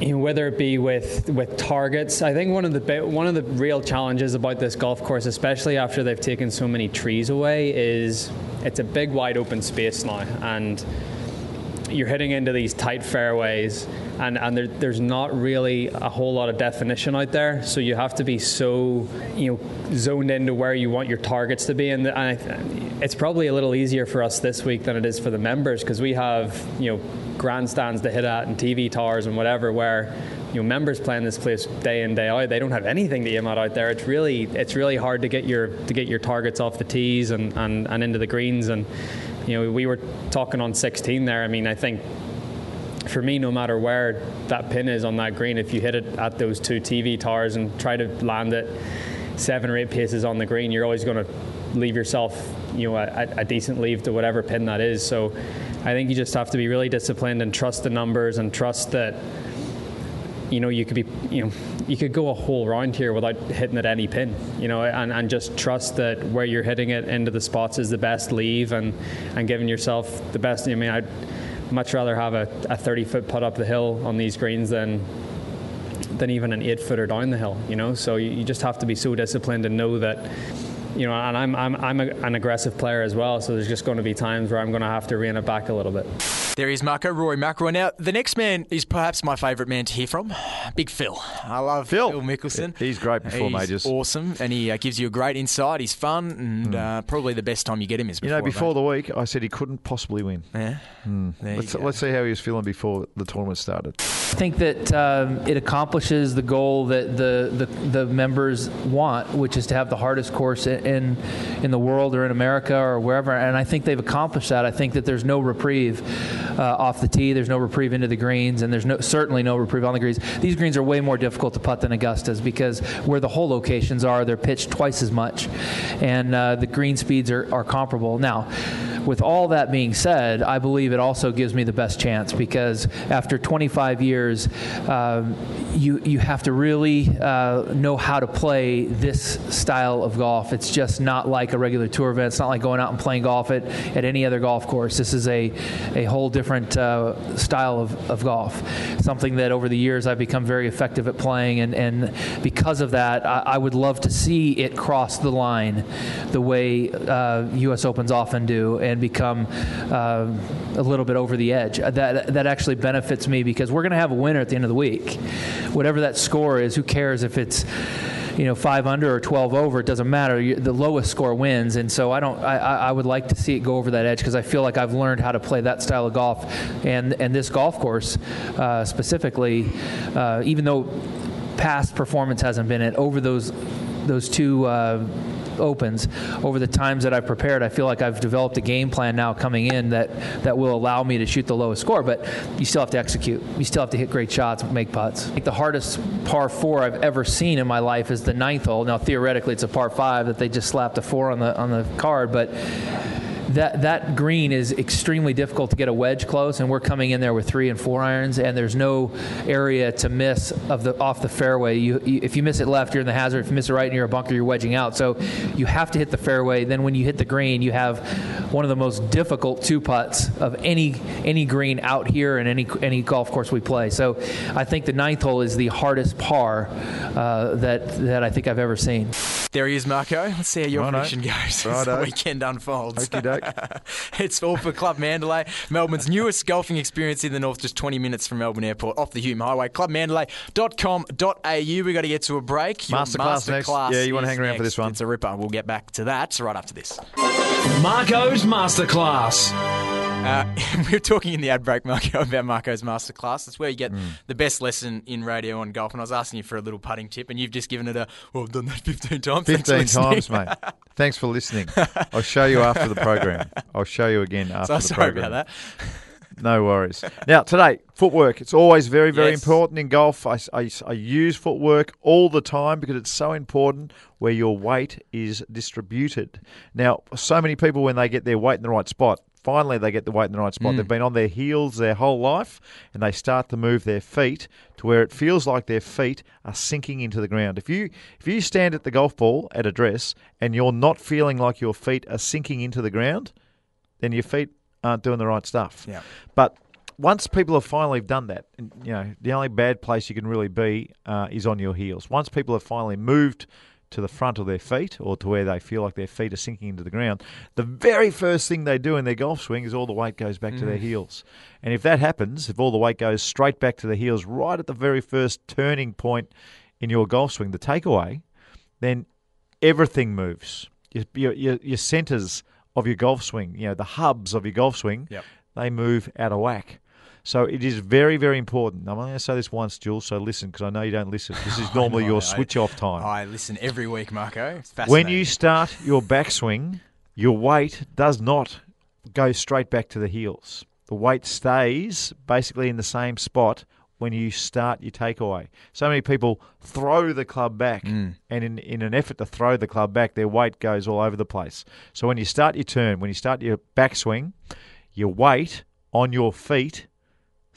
S8: You know, whether it be with, with targets, I think one of the one of the real challenges about this golf course, especially after they've taken so many trees away, is it's a big wide open space now, and you're hitting into these tight fairways, and and there, there's not really a whole lot of definition out there. So you have to be so you know zoned into where you want your targets to be, and, and I, it's probably a little easier for us this week than it is for the members because we have you know grandstands to hit at and TV towers and whatever where you know members playing this place day in day out. They don't have anything to aim at out there. It's really it's really hard to get your to get your targets off the tees and, and, and into the greens. And you know we were talking on 16 there. I mean I think for me no matter where that pin is on that green if you hit it at those two TV towers and try to land it seven or eight paces on the green you're always going to leave yourself you know a, a decent leave to whatever pin that is. So I think you just have to be really disciplined and trust the numbers and trust that you know you could be you know you could go a whole round here without hitting at any pin you know and, and just trust that where you're hitting it into the spots is the best leave and and giving yourself the best I mean I'd much rather have a, a 30 foot putt up the hill on these greens than than even an eight footer down the hill you know so you, you just have to be so disciplined and know that you know, and I'm, I'm, I'm a, an aggressive player as well, so there's just going to be times where I'm going to have to rein it back a little bit.
S4: There is Marco Rory McIlroy. Now, the next man is perhaps my favourite man to hear from, Big Phil. I love Phil, Phil Mickelson.
S5: He's great before
S4: He's
S5: majors.
S4: awesome, and he uh, gives you a great insight. He's fun, and mm. uh, probably the best time you get him is
S5: You
S4: before
S5: know, before the week, I said he couldn't possibly win.
S4: Yeah.
S5: Mm. Let's, let's see how he was feeling before the tournament started.
S9: Think that um, it accomplishes the goal that the, the, the members want, which is to have the hardest course in in the world or in America or wherever. And I think they've accomplished that. I think that there's no reprieve uh, off the tee. There's no reprieve into the greens, and there's no, certainly no reprieve on the greens. These greens are way more difficult to putt than Augusta's because where the hole locations are, they're pitched twice as much, and uh, the green speeds are, are comparable. Now, with all that being said, I believe it also gives me the best chance because after 25 years, um, you you have to really uh, know how to play this style of golf. It's just not like a regular tour event. It's not like going out and playing golf at, at any other golf course. This is a a whole different uh, style of, of golf. Something that over the years I've become very effective at playing, and, and because of that, I, I would love to see it cross the line the way uh, U.S. Opens often do and become uh, a little bit over the edge. Uh, that that actually benefits me because we're going to have a winner at the end of the week. Whatever that score is, who cares if it's you know five under or 12 over it doesn't matter the lowest score wins and so i don't i, I would like to see it go over that edge because i feel like i've learned how to play that style of golf and and this golf course uh, specifically uh, even though past performance hasn't been it over those those two uh, opens over the times that I've prepared, I feel like I've developed a game plan now coming in that that will allow me to shoot the lowest score. But you still have to execute. You still have to hit great shots, make putts. I think the hardest par four I've ever seen in my life is the ninth hole. Now theoretically, it's a par five that they just slapped a four on the on the card, but that that green is extremely difficult to get a wedge close, and we're coming in there with three and four irons, and there's no area to miss of the off the fairway. You, you, if you miss it left, you're in the hazard. If you miss it right, and you're a bunker, you're wedging out. So you have to hit the fairway. Then when you hit the green, you have one of the most difficult two putts of any any green out here and any any golf course we play. So I think the ninth hole is the hardest par uh, that that I think I've ever seen.
S4: There he is, Marco. Let's see how your
S5: Righto.
S4: prediction goes as
S5: Righto.
S4: the weekend unfolds. It's all for Club Mandalay, Melbourne's newest golfing experience in the north, just 20 minutes from Melbourne Airport, off the Hume Highway. Clubmandalay.com.au. We've got to get to a break. Your
S5: Masterclass next.
S4: masterclass
S5: Yeah, you wanna hang around for this one.
S4: It's a ripper. We'll get back to that right after this.
S6: Marco's Masterclass.
S4: Uh, we were talking in the ad break, Marco, about Marco's masterclass. It's where you get
S5: Mm.
S4: the best lesson in radio on golf. And I was asking you for a little putting tip, and you've just given it a, well, I've done that 15 times.
S5: 15 times, mate. Thanks for listening. I'll show you after the program. I'll show you again after
S4: So
S5: the
S4: sorry
S5: program.
S4: about that.
S5: No worries. Now, today, footwork. It's always very, very
S4: Yes.
S5: important in golf. I, I, I use footwork all the time because it's so important where your weight is distributed. Now, so many people, when they get their weight in the right spot, finally they get the weight in the right spot.
S4: Mm.
S5: They've been on their heels their whole life and they start to move their feet to where it feels like their feet are sinking into the ground. If you if you stand at the golf ball at address and you're not feeling like your feet are sinking into the ground, then your feet aren't doing the right stuff.
S4: Yeah.
S5: But once people have finally done that, you know, the only bad place you can really be uh, is on your heels. Once people have finally moved to the front of their feet or to where they feel like their feet are sinking into the ground, the very first thing they do in their golf swing is all the weight goes back to their
S4: Mm.
S5: heels. And if that happens, if all the weight goes straight back to the heels right at the very first turning point in your golf swing, the takeaway, then everything moves. Your, your, your, your centers of your golf swing, you know, the hubs of your golf swing,
S4: Yep.
S5: they move out of whack. So it is very, very important. I'm only going to say this once, Jules, so listen, because I know you don't listen. This is normally your switch off time.
S4: I listen every week, Marco. It's
S5: When you start your backswing, your weight does not go straight back to the heels. The weight stays basically in the same spot when you start your takeaway. So many people throw the club back,
S4: Mm.
S5: and in, in an effort to throw the club back, their weight goes all over the place. So when you start your turn, when you start your backswing, your weight on your feet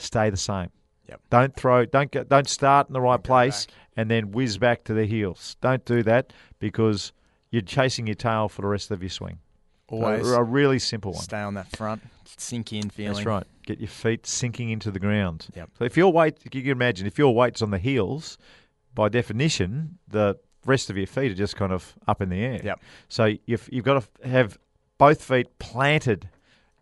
S5: stay the same.
S4: Yep.
S5: Don't throw. Don't go, don't start in the right place and then whiz back to the heels. Don't do that because you're chasing your tail for the rest of your swing.
S4: Always
S5: a, a really simple one.
S4: Stay on that front, sink in feeling.
S5: That's right. Get your feet sinking into the ground.
S4: Yep.
S5: So if your weight, you can imagine, if your weight's on the heels, by definition, the rest of your feet are just kind of up in the air.
S4: Yep.
S5: So you've, you've got to have both feet planted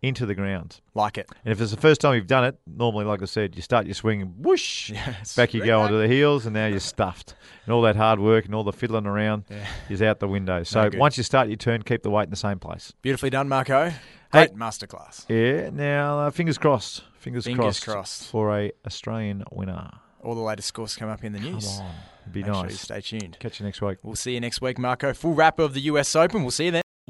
S5: into the ground.
S4: Like it.
S5: And if it's the first time you've done it, normally, like I said, you start your swing and whoosh,
S4: Yes.
S5: back you go onto the heels, and now you're stuffed. And all that hard work and all the fiddling around
S4: Yeah.
S5: is out the window. So
S4: good.
S5: once you start your turn, keep the weight in the same place.
S4: Beautifully done, Marco.
S5: Hey.
S4: Great masterclass.
S5: Yeah. Now, uh, fingers crossed. Fingers,
S4: Fingers
S5: crossed,
S4: crossed.
S5: for a Australian winner.
S4: All the latest scores come up in the news.
S5: on. Be
S4: Make sure
S5: nice.
S4: you stay tuned.
S5: Catch you next week.
S4: We'll see you next week, Marco. Full wrap of the US Open. We'll see you then.